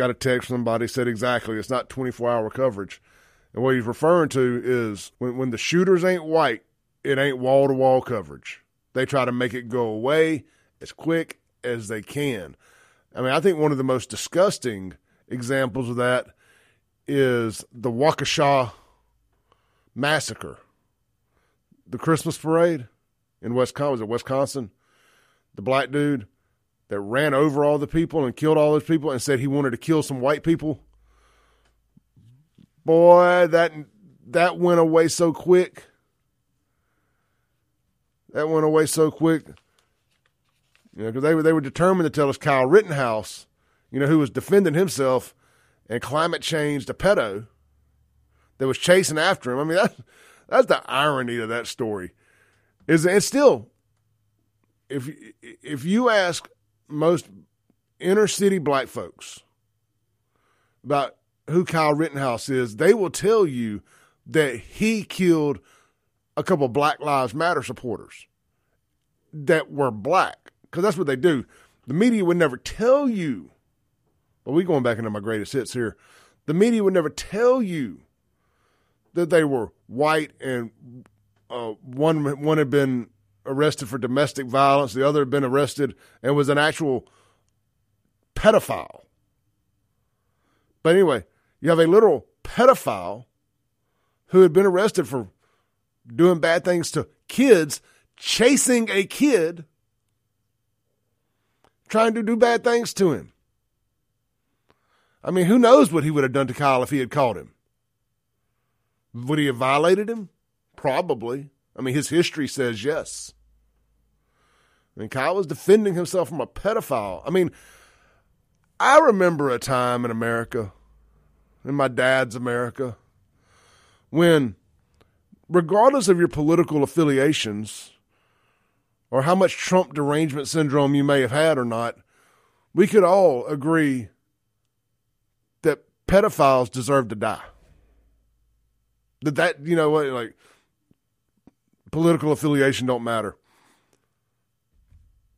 got a text from somebody said exactly it's not 24 hour coverage. And what he's referring to is when, when the shooters ain't white, it ain't wall to wall coverage. They try to make it go away as quick as they can. I mean, I think one of the most disgusting examples of that is the Waukesha massacre, the Christmas parade in Wisconsin. Wisconsin? The black dude that ran over all the people and killed all those people and said he wanted to kill some white people. Boy, that that went away so quick. That went away so quick. You know, because they were they were determined to tell us Kyle Rittenhouse, you know, who was defending himself and climate change the pedo that was chasing after him. I mean, that's that's the irony of that story. Is and still, if if you ask most inner city black folks about who Kyle Rittenhouse is, they will tell you that he killed a couple of Black Lives Matter supporters that were black because that's what they do. The media would never tell you. But we going back into my greatest hits here. The media would never tell you that they were white and uh, one one had been arrested for domestic violence, the other had been arrested and was an actual pedophile. But anyway, you have a literal pedophile who had been arrested for doing bad things to kids, chasing a kid, trying to do bad things to him. I mean, who knows what he would have done to Kyle if he had caught him? Would he have violated him? Probably. I mean, his history says yes. Mean, Kyle was defending himself from a pedophile. I mean, I remember a time in America, in my dad's America, when, regardless of your political affiliations or how much Trump derangement syndrome you may have had or not, we could all agree that pedophiles deserve to die. That that you know what like political affiliation don't matter.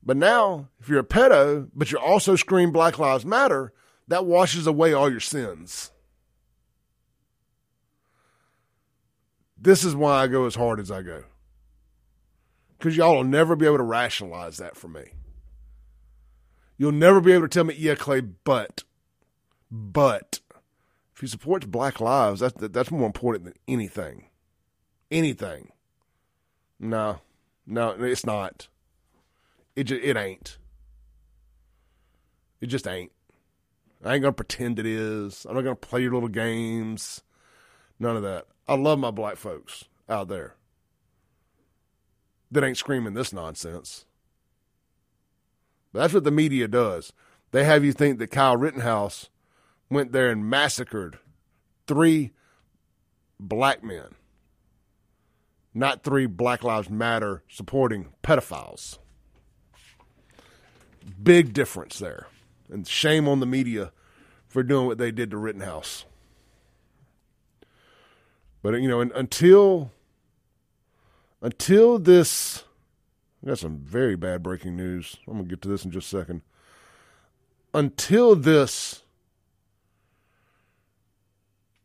But now, if you're a pedo, but you're also screaming Black Lives Matter, that washes away all your sins. This is why I go as hard as I go. Because y'all will never be able to rationalize that for me. You'll never be able to tell me, yeah, Clay, but, but, if he supports Black Lives, that's that's more important than anything. Anything. No, no, it's not. It just, it ain't. It just ain't. I ain't gonna pretend it is. I'm not gonna play your little games. None of that. I love my black folks out there that ain't screaming this nonsense. But that's what the media does. They have you think that Kyle Rittenhouse went there and massacred three black men, not three Black Lives Matter supporting pedophiles. Big difference there. And shame on the media for doing what they did to Rittenhouse. But you know, until until this, I got some very bad breaking news. I'm gonna get to this in just a second. Until this,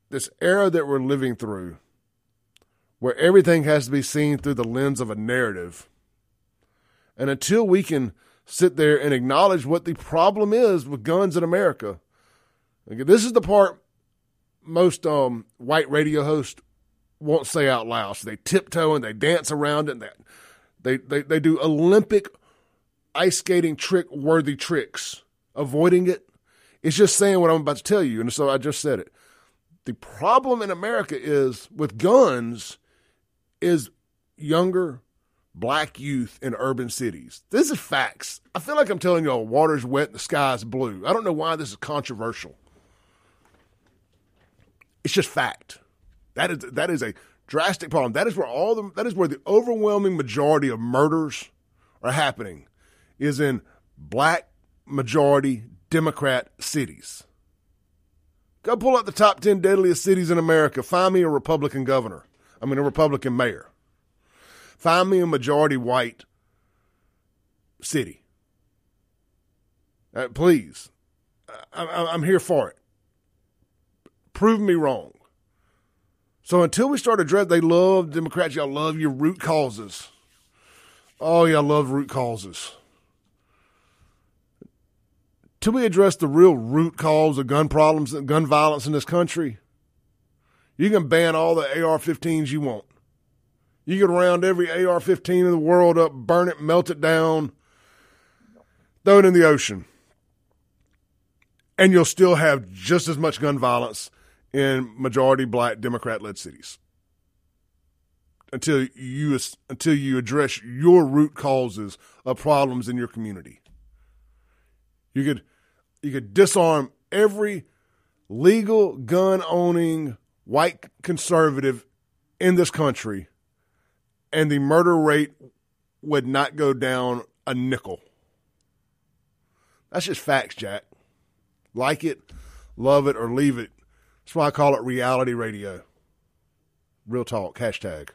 this era that we're living through, where everything has to be seen through the lens of a narrative, and until we can sit there and acknowledge what the problem is with guns in America, okay, this is the part most um, white radio hosts won't say out loud. So they tiptoe and they dance around it. And they, they, they do Olympic ice skating trick worthy tricks, avoiding it. It's just saying what I'm about to tell you. And so I just said it. The problem in America is with guns is younger black youth in urban cities. This is facts. I feel like I'm telling you all water's wet, the sky's blue. I don't know why this is controversial. It's just fact. That is that is a drastic problem. That is where all the that is where the overwhelming majority of murders are happening is in black majority Democrat cities. Go pull up the top 10 deadliest cities in America. Find me a Republican governor. I mean, a Republican mayor. Find me a majority white city. Uh, please. I, am here for it. Prove me wrong. So until we start addressing, they love Democrats. Y'all love your root causes. Oh, y'all love root causes. Till we address the real root cause of gun problems and gun violence in this country, you can ban all the AR-15s you want. You can round every AR-15 in the world up, burn it, melt it down, throw it in the ocean and you'll still have just as much gun violence in majority black Democrat led cities until you until you address your root causes of problems in your community. You could you could disarm every legal gun owning white conservative in this country and the murder rate would not go down a nickel. That's just facts, Jack. Like it, love it, or leave it. That's why I call it reality radio. Real talk, hashtag.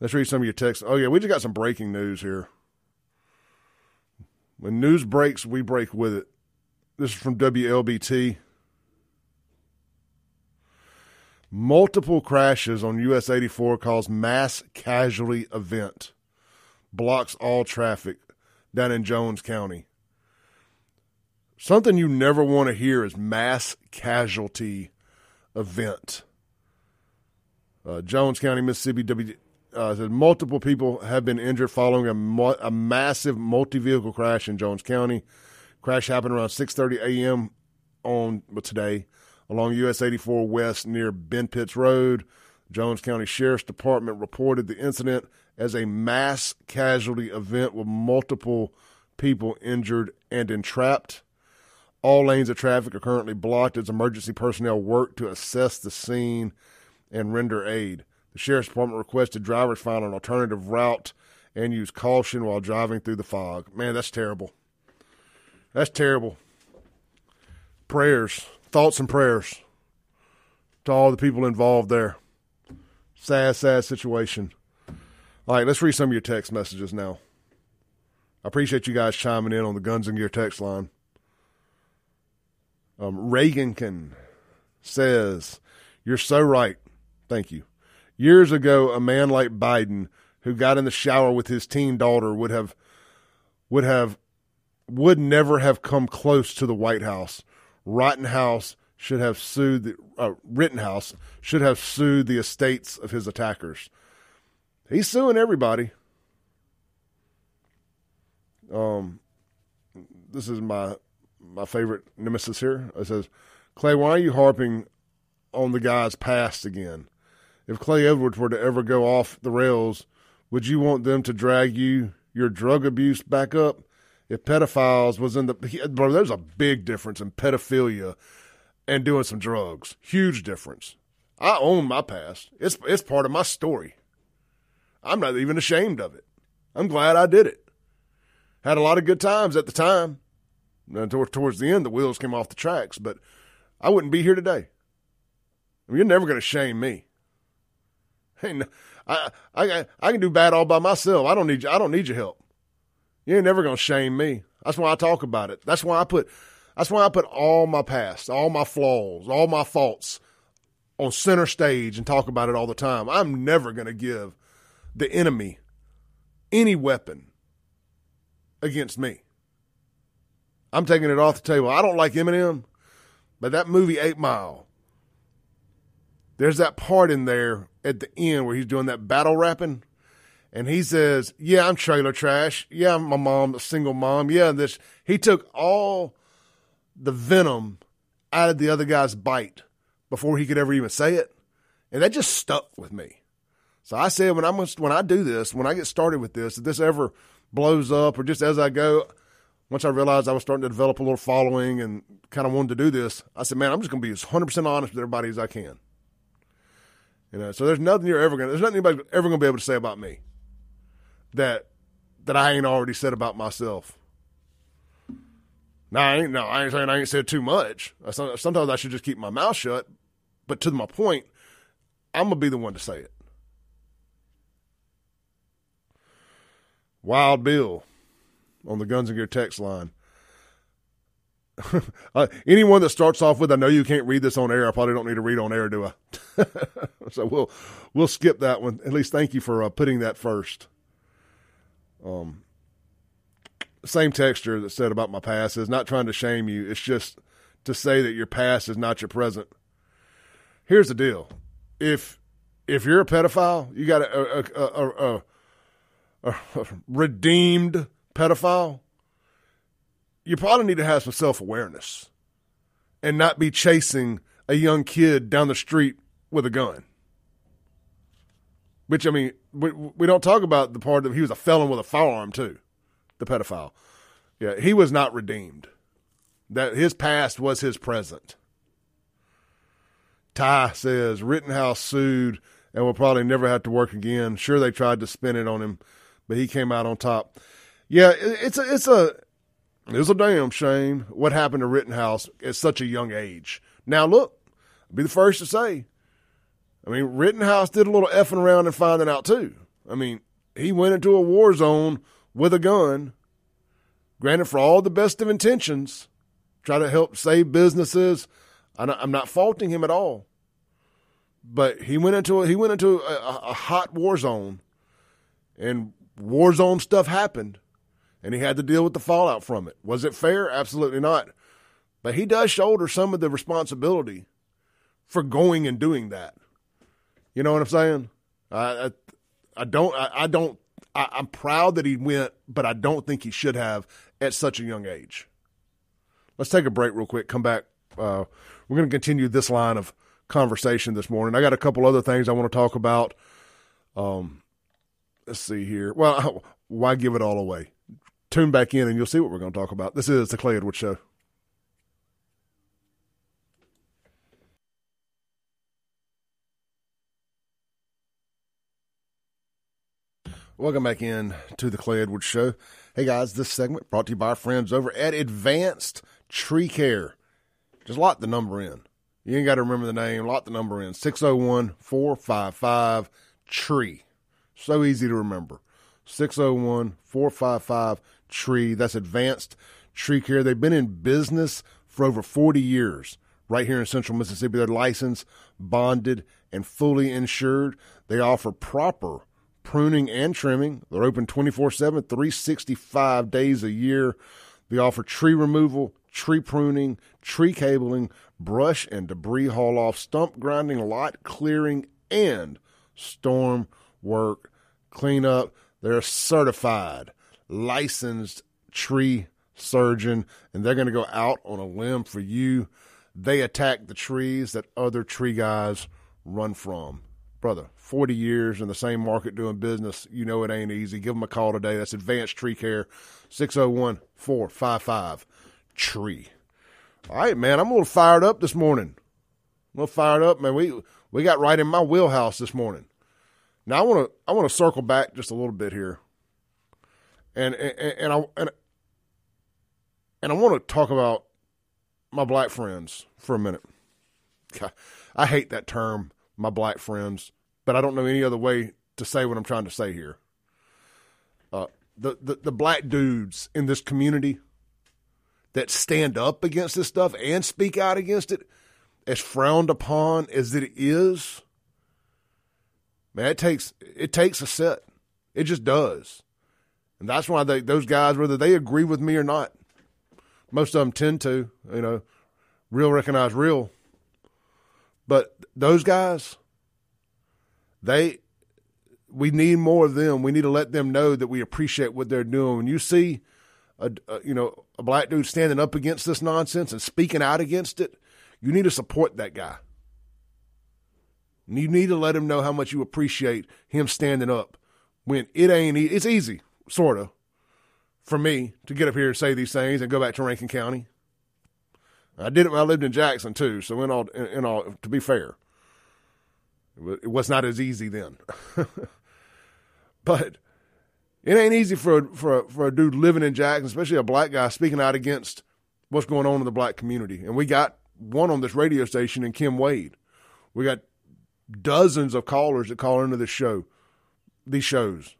Let's read some of your texts. Oh, yeah, we just got some breaking news here. When news breaks, we break with it. This is from WLBT. Multiple crashes on US 84 cause mass casualty event. Blocks all traffic down in Jones County. Something you never want to hear is mass casualty event. Uh, Jones County, Mississippi, w, uh, said multiple people have been injured following a, a massive multi-vehicle crash in Jones County. Crash happened around 6:30 a.m. on today along US 84 West near Ben Pitts Road. Jones County Sheriff's Department reported the incident as a mass casualty event with multiple people injured and entrapped. All lanes of traffic are currently blocked as emergency personnel work to assess the scene and render aid. The Sheriff's Department requested drivers find an alternative route and use caution while driving through the fog. Man, that's terrible. That's terrible. Prayers, thoughts, and prayers to all the people involved there. Sad, sad situation. All right, let's read some of your text messages now. I appreciate you guys chiming in on the Guns and Gear text line. Um, Reagankin says, You're so right. Thank you. Years ago, a man like Biden who got in the shower with his teen daughter would have would have would never have come close to the White House. Rittenhouse should have sued the uh, Rittenhouse should have sued the estates of his attackers. He's suing everybody. Um, this is my my favorite nemesis here. It says, Clay, why are you harping on the guy's past again? If Clay Edwards were to ever go off the rails, would you want them to drag you your drug abuse back up? If pedophiles was in the bro, there's a big difference in pedophilia and doing some drugs. Huge difference. I own my past. It's it's part of my story. I'm not even ashamed of it. I'm glad I did it. Had a lot of good times at the time. And towards the end, the wheels came off the tracks, but I wouldn't be here today. I mean, you're never going to shame me. Hey, I, I, I can do bad all by myself. I don't need you. I don't need your help. You ain't never to shame me. That's why I talk about it. That's why I put, that's why I put all my past, all my flaws, all my faults on center stage and talk about it all the time. I'm never to give the enemy any weapon against me. I'm taking it off the table. I don't like Eminem, but that movie Eight Mile, there's that part in there at the end where he's doing that battle rapping, and he says, "Yeah, I'm trailer trash. Yeah, my mom, a single mom. Yeah, this." He took all the venom out of the other guy's bite before he could ever even say it, and that just stuck with me. So I said, when I'm when I do this, when I get started with this, if this ever blows up or just as I go, once I realized I was starting to develop a little following and kind of wanted to do this, I said, man, I'm just going to be as 100% honest with everybody as I can. You know, so there's nothing you're ever going to, there's nothing anybody's ever going to be able to say about me that, that I ain't already said about myself. Now, I ain't, no, I ain't saying I ain't said too much. Sometimes I should just keep my mouth shut. But to my point, I'm to be the one to say it. Wild Bill on the Guns and Gear text line. uh, anyone that starts off with, I know you can't read this on air. I probably don't need to read on air, do I? so we'll we'll skip that one. At least thank you for uh, putting that first. Um, same texture that said about my past is not trying to shame you. It's just to say that your past is not your present. Here's the deal: if if you're a pedophile, you got a a, a, a redeemed pedophile you probably need to have some self awareness and not be chasing a young kid down the street with a gun. Which I mean, we, we don't talk about the part that he was a felon with a firearm too, the pedophile. Yeah, he was not redeemed. That his past was his present. Ty says Rittenhouse sued and will probably never have to work again. Sure, they tried to spin it on him, but he came out on top. Yeah, it's a it's a it's a damn shame what happened to Rittenhouse at such a young age. Now, look, I'll be the first to say, I mean, Rittenhouse did a little effing around and finding out too. I mean, he went into a war zone with a gun, granted, for all the best of intentions, try to help save businesses. I'm not faulting him at all, but he went into a, he went into a, a hot war zone, and war zone stuff happened and he had to deal with the fallout from it. Was it fair? Absolutely not. But he does shoulder some of the responsibility for going and doing that. You know what I'm saying? I I, I don't I, I don't I, I'm proud that he went, but I don't think he should have at such a young age. Let's take a break real quick. Come back. Uh, we're going to continue this line of conversation this morning. I got a couple other things I want to talk about. Um, let's see here. Well, why give it all away? tune back in and you'll see what we're going to talk about. This is the Clay Edwards Show. Welcome back in to the Clay Edwards Show. Hey guys, this segment brought to you by our friends over at Advanced Tree Care. Just lock the number in. You ain't got to remember the name. Lock the number in 601 455 TREE. So easy to remember. 601 455 Tree. That's advanced tree care. They've been in business for over 40 years right here in central Mississippi. They're licensed, bonded, and fully insured. They offer proper pruning and trimming. They're open 24 7, 365 days a year. They offer tree removal, tree pruning, tree cabling, brush and debris haul off, stump grinding, lot clearing, and storm work cleanup. They're certified licensed tree surgeon, and they're going to go out on a limb for you. They attack the trees that other tree guys run from. Brother, 40 years in the same market doing business. You know it ain't easy. Give them a call today. That's Advanced Tree Care, 601 455 Tree. All right, man, I'm a little fired up this morning. A little fired up, man. We we got right in my wheelhouse this morning. Now I want to I want to circle back just a little bit here and and, and I and, and I want to talk about my black friends for a minute. I hate that term, my black friends, but I don't know any other way to say what I'm trying to say here. Uh, the, the the black dudes in this community that stand up against this stuff and speak out against it, as frowned upon as it is, man, it takes it takes a set. It just does. And that's why they, those guys, whether they agree with me or not, most of them tend to, you know, real recognize real. But those guys, they, we need more of them. We need to let them know that we appreciate what they're doing. When you see, a, a, you know, a black dude standing up against this nonsense and speaking out against it, you need to support that guy. You need to let him know how much you appreciate him standing up when it ain't. It's easy sort of, for me to get up here and say these things and go back to Rankin County. I did it when I lived in Jackson too. So in all, in all, to be fair, it was not as easy then. but it ain't easy for a, for for a dude living in Jackson, especially a black guy, speaking out against what's going on in the black community. And we got one on this radio station in Kim Wade. We got dozens of callers that call into this show, these shows,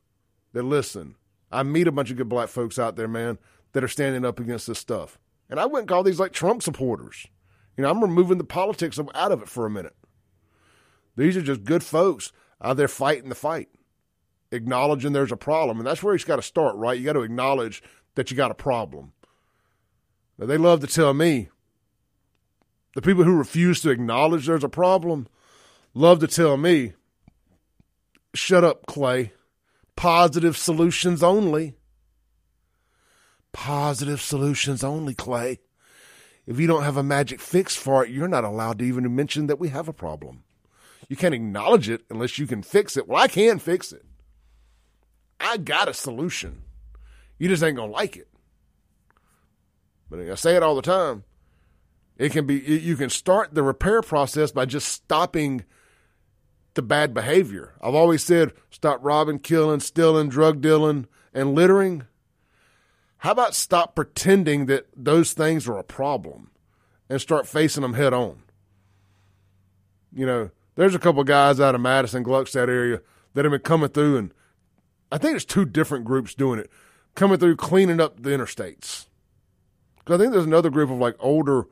that listen, I meet a bunch of good black folks out there, man, that are standing up against this stuff. And I wouldn't call these like Trump supporters. You know, I'm removing the politics out of it for a minute. These are just good folks out there fighting the fight, acknowledging there's a problem. And that's where you got to start, right? You got to acknowledge that you got a problem. Now, they love to tell me, the people who refuse to acknowledge there's a problem love to tell me, shut up, Clay. Positive solutions only. Positive solutions only, Clay. If you don't have a magic fix for it, you're not allowed to even mention that we have a problem. You can't acknowledge it unless you can fix it. Well, I can fix it. I got a solution. You just ain't going to like it. But I say it all the time. It can be, you can start the repair process by just stopping the bad behavior. I've always said stop robbing, killing, stealing, drug dealing, and littering. How about stop pretending that those things are a problem and start facing them head on? You know, there's a couple guys out of Madison, Gluckstadt area that have been coming through, and I think there's two different groups doing it, coming through cleaning up the interstates. Because I think there's another group of like older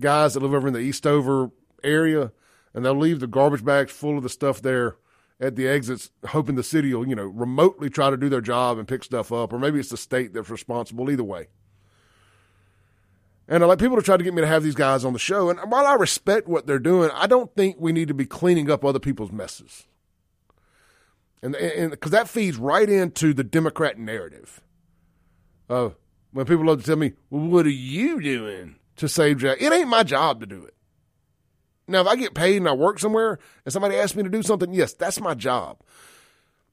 guys that live over in the Eastover area, and they'll leave the garbage bags full of the stuff there at the exits, hoping the city will, you know, remotely try to do their job and pick stuff up, or maybe it's the state that's responsible. Either way. And I like people to try to get me to have these guys on the show. And while I respect what they're doing, I don't think we need to be cleaning up other people's messes. And because that feeds right into the Democrat narrative. Uh, when people love to tell me, well, what are you doing to save Jack? It ain't my job to do it. Now, if I get paid and I work somewhere and somebody asks me to do something, yes, that's my job.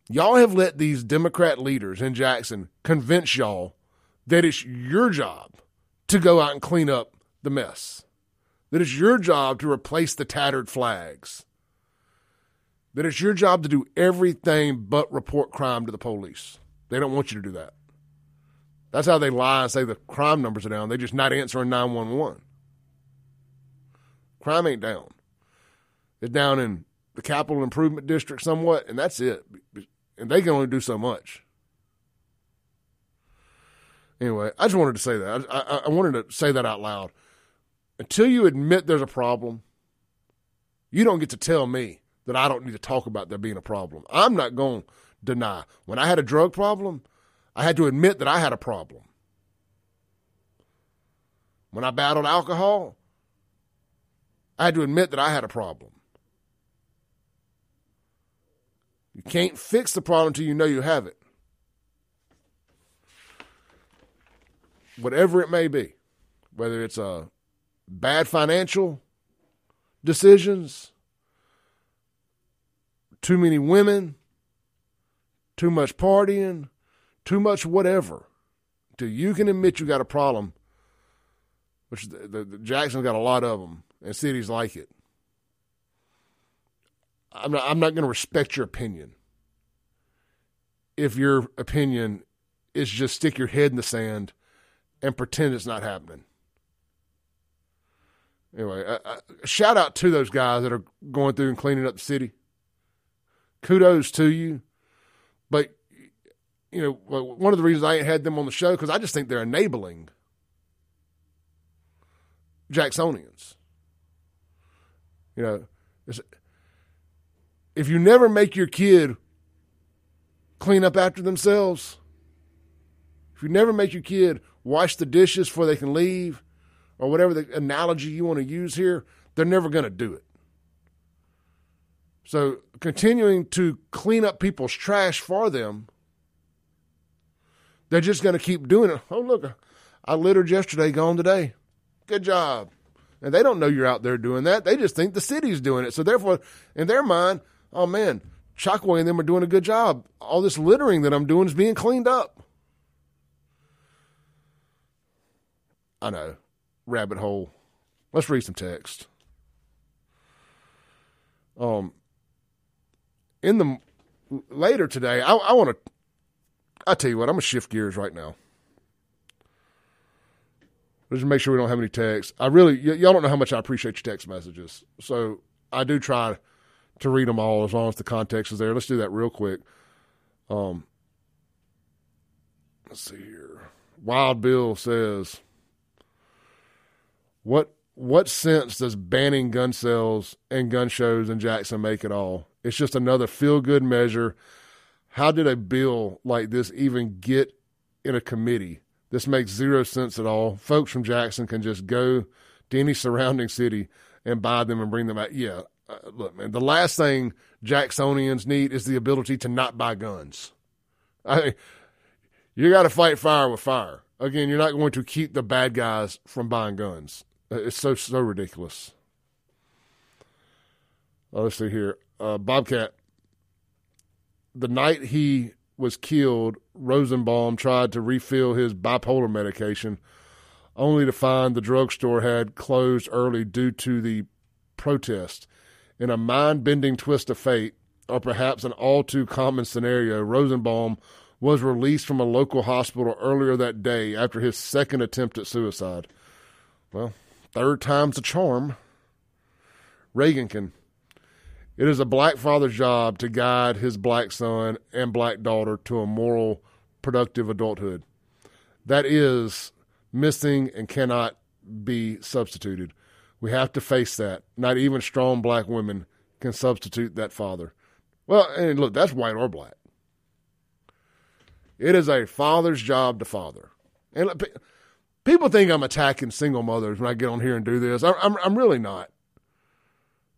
Y'all have let these Democrat leaders in Jackson convince y'all that it's your job to go out and clean up the mess, that it's your job to replace the tattered flags, that it's your job to do everything but report crime to the police. They don't want you to do that. That's how they lie and say the crime numbers are down. They're just not answering 911. Crime ain't down. It's down in the capital improvement district somewhat, and that's it. And they can only do so much. Anyway, I just wanted to say that. I, I, I wanted to say that out loud. Until you admit there's a problem, you don't get to tell me that I don't need to talk about there being a problem. I'm not going to deny. When I had a drug problem, I had to admit that I had a problem. When I battled alcohol, I had to admit that I had a problem. You can't fix the problem until you know you have it. Whatever it may be, whether it's a uh, bad financial decisions, too many women, too much partying, too much whatever, until you can admit you got a problem, which the, the, the Jackson's got a lot of them, and cities like it. I'm not, I'm not going to respect your opinion if your opinion is just stick your head in the sand and pretend it's not happening. Anyway, uh, uh, shout out to those guys that are going through and cleaning up the city. Kudos to you. But, you know, one of the reasons I ain't had them on the show because I just think they're enabling Jacksonians. You know, if you never make your kid clean up after themselves, if you never make your kid wash the dishes before they can leave, or whatever the analogy you want to use here, they're never going to do it. So continuing to clean up people's trash for them, they're just going to keep doing it. Oh, look, I littered yesterday, gone today. Good job. And they don't know you're out there doing that. They just think the city's doing it. So therefore, in their mind, oh man, Chokwe and them are doing a good job. All this littering that I'm doing is being cleaned up. I know. Rabbit hole. Let's read some text. Um, in the later today, I, I want to. I tell you what, I'm gonna shift gears right now. Let's just make sure we don't have any texts. I really, y- y'all don't know how much I appreciate your text messages. So I do try to read them all as long as the context is there. Let's do that real quick. Um, let's see here. Wild Bill says, What what sense does banning gun sales and gun shows in Jackson make at all? It's just another feel good measure. How did a bill like this even get in a committee? This makes zero sense at all. Folks from Jackson can just go to any surrounding city and buy them and bring them out. Yeah, uh, look, man, the last thing Jacksonians need is the ability to not buy guns. I, you got to fight fire with fire. Again, you're not going to keep the bad guys from buying guns. Uh, it's so so ridiculous. Oh, let's see here. Uh, Bobcat. The night he was killed, Rosenbaum tried to refill his bipolar medication, only to find the drugstore had closed early due to the protest. In a mind bending twist of fate, or perhaps an all too common scenario, Rosenbaum was released from a local hospital earlier that day after his second attempt at suicide. Well, third time's a charm. Reagankin. It is a black father's job to guide his black son and black daughter to a moral, productive adulthood. That is missing and cannot be substituted. We have to face that. Not even strong black women can substitute that father. Well, and look, that's white or black. It is a father's job to father. And people think I'm attacking single mothers when I get on here and do this. I'm, I'm really not.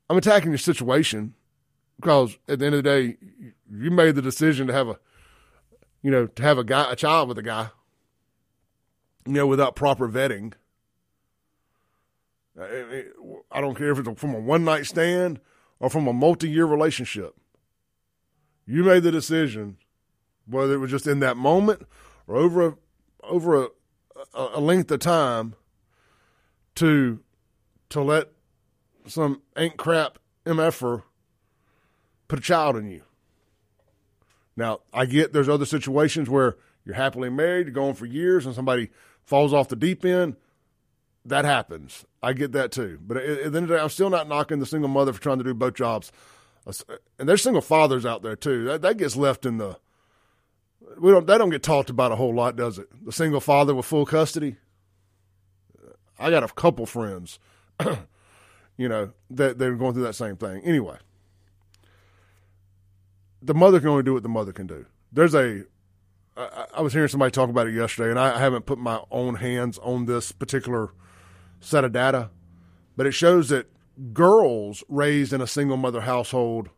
I'm attacking your situation because at the end of the day, you made the decision to have a, you know, to have a guy, a child with a guy, you know, without proper vetting. Uh, I don't care if it's from a one night stand or from a multi year relationship. You made the decision, whether it was just in that moment or over a, over a, a length of time, to to let some ain't crap mf'er put a child in you. Now I get there's other situations where you're happily married, you're going for years, and somebody falls off the deep end that happens. I get that too. But at the end of the day, I'm still not knocking the single mother for trying to do both jobs. And there's single fathers out there too. That that gets left in the we don't that don't get talked about a whole lot, does it? The single father with full custody. I got a couple friends, you know, that they're going through that same thing. Anyway, the mother can only do what the mother can do. There's a I, I was hearing somebody talk about it yesterday, and I haven't put my own hands on this particular set of data, but it shows that girls raised in a single mother household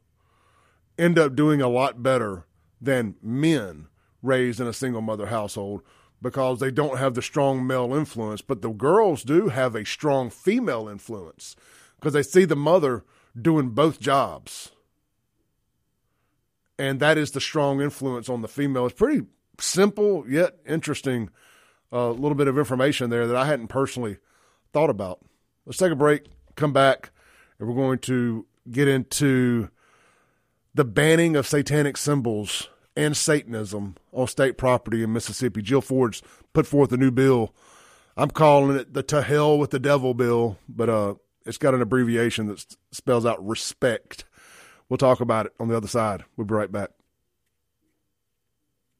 end up doing a lot better than men raised in a single mother household because they don't have the strong male influence. But the girls do have a strong female influence because they see the mother doing both jobs. And that is the strong influence on the female. It's pretty simple yet interesting. A uh, little bit of information there that I hadn't personally thought about. Let's take a break, come back, and we're going to get into the banning of satanic symbols and Satanism on state property in Mississippi. Jill Ford's put forth a new bill. I'm calling it the to hell with the devil bill, but uh, it's got an abbreviation that spells out respect. We'll talk about it on the other side. We'll be right back.